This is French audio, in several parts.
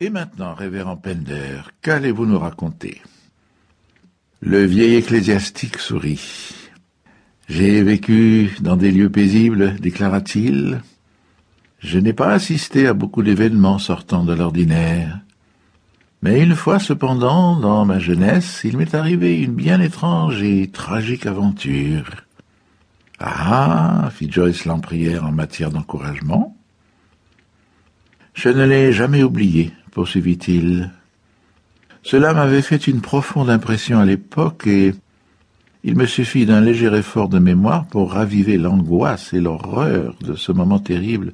Et maintenant, révérend Pender, qu'allez-vous nous raconter? Le vieil ecclésiastique sourit. J'ai vécu dans des lieux paisibles, déclara-t-il. Je n'ai pas assisté à beaucoup d'événements sortant de l'ordinaire. Mais une fois cependant, dans ma jeunesse, il m'est arrivé une bien étrange et tragique aventure. Ah, fit Joyce Lamprière en matière d'encouragement. Je ne l'ai jamais oublié, poursuivit-il. Cela m'avait fait une profonde impression à l'époque et il me suffit d'un léger effort de mémoire pour raviver l'angoisse et l'horreur de ce moment terrible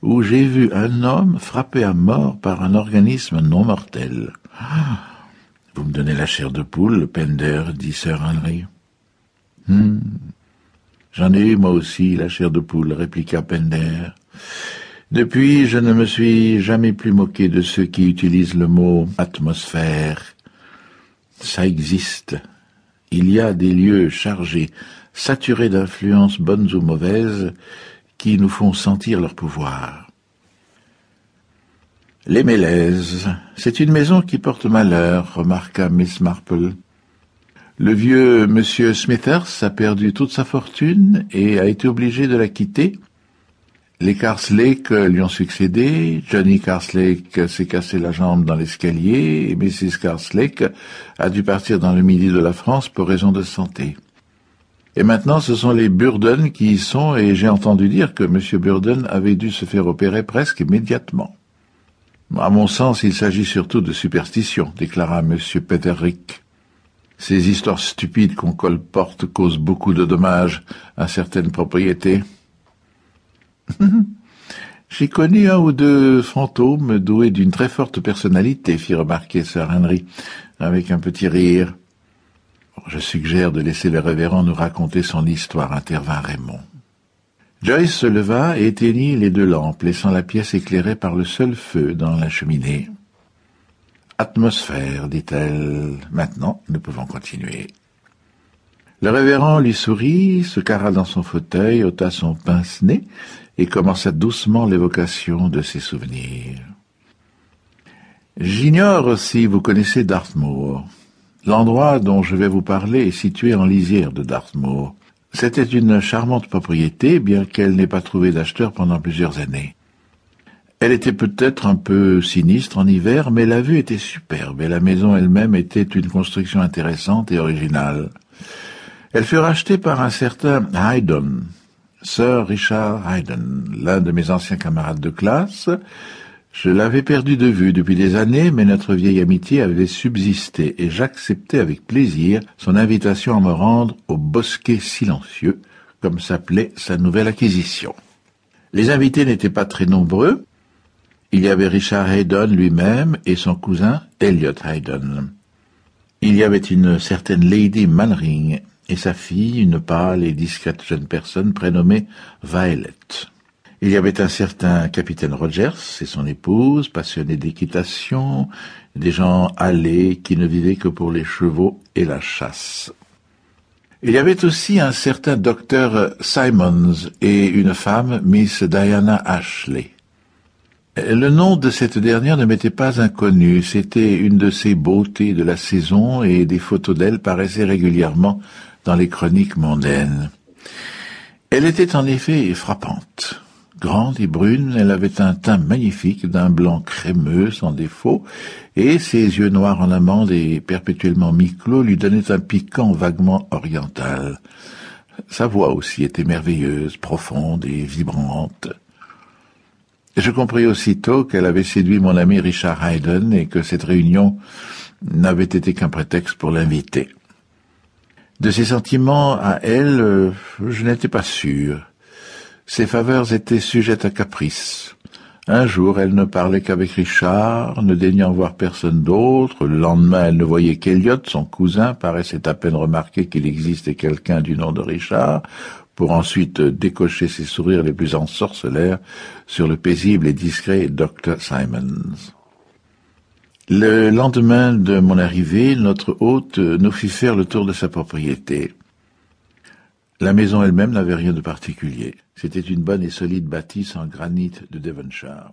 où j'ai vu un homme frappé à mort par un organisme non mortel. Ah, vous me donnez la chair de poule, Pender, dit Sir Henry. Hmm. J'en ai eu moi aussi la chair de poule, répliqua Pender. Depuis, je ne me suis jamais plus moqué de ceux qui utilisent le mot atmosphère. Ça existe. Il y a des lieux chargés, saturés d'influences bonnes ou mauvaises, qui nous font sentir leur pouvoir. Les Mélèzes, c'est une maison qui porte malheur, remarqua Miss Marple. Le vieux monsieur Smithers a perdu toute sa fortune et a été obligé de la quitter les Carslake lui ont succédé. Johnny Carslake s'est cassé la jambe dans l'escalier et Mrs. Carslake a dû partir dans le midi de la France pour raison de santé. Et maintenant, ce sont les Burden qui y sont et j'ai entendu dire que M. Burden avait dû se faire opérer presque immédiatement. À mon sens, il s'agit surtout de superstition, déclara M. Peterick. Ces histoires stupides qu'on colporte causent beaucoup de dommages à certaines propriétés. J'ai connu un ou deux fantômes doués d'une très forte personnalité, fit remarquer Sir Henry, avec un petit rire. Je suggère de laisser le révérend nous raconter son histoire, intervint Raymond. Joyce se leva et éteignit les deux lampes, laissant la pièce éclairée par le seul feu dans la cheminée. Atmosphère, dit-elle. Maintenant, nous pouvons continuer. Le révérend lui sourit, se carra dans son fauteuil, ôta son pince-nez et commença doucement l'évocation de ses souvenirs. J'ignore si vous connaissez Dartmoor. L'endroit dont je vais vous parler est situé en lisière de Dartmoor. C'était une charmante propriété, bien qu'elle n'ait pas trouvé d'acheteur pendant plusieurs années. Elle était peut-être un peu sinistre en hiver, mais la vue était superbe et la maison elle-même était une construction intéressante et originale. Elle fut rachetée par un certain Haydon, Sir Richard Hayden, l'un de mes anciens camarades de classe. Je l'avais perdu de vue depuis des années, mais notre vieille amitié avait subsisté et j'acceptais avec plaisir son invitation à me rendre au bosquet silencieux, comme s'appelait sa nouvelle acquisition. Les invités n'étaient pas très nombreux. Il y avait Richard Haydon lui-même et son cousin Elliot Haydon. Il y avait une certaine Lady Mannering et sa fille, une pâle et discrète jeune personne prénommée Violet. Il y avait un certain capitaine Rogers et son épouse, passionnés d'équitation, des gens allés qui ne vivaient que pour les chevaux et la chasse. Il y avait aussi un certain docteur Simons et une femme, Miss Diana Ashley. Le nom de cette dernière ne m'était pas inconnu, c'était une de ces beautés de la saison et des photos d'elle paraissaient régulièrement dans les chroniques mondaines. Elle était en effet frappante. Grande et brune, elle avait un teint magnifique d'un blanc crémeux sans défaut, et ses yeux noirs en amande et perpétuellement mi-clos lui donnaient un piquant vaguement oriental. Sa voix aussi était merveilleuse, profonde et vibrante. Je compris aussitôt qu'elle avait séduit mon ami Richard Hayden et que cette réunion n'avait été qu'un prétexte pour l'inviter. De ses sentiments à elle, euh, je n'étais pas sûr. Ses faveurs étaient sujettes à caprice. Un jour, elle ne parlait qu'avec Richard, ne daignant voir personne d'autre. Le lendemain, elle ne voyait qu'Eliot, son cousin, paraissait à peine remarquer qu'il existait quelqu'un du nom de Richard, pour ensuite décocher ses sourires les plus ensorcelaires sur le paisible et discret Dr. Simons. Le lendemain de mon arrivée, notre hôte nous fit faire le tour de sa propriété. La maison elle-même n'avait rien de particulier. C'était une bonne et solide bâtisse en granit de Devonshire.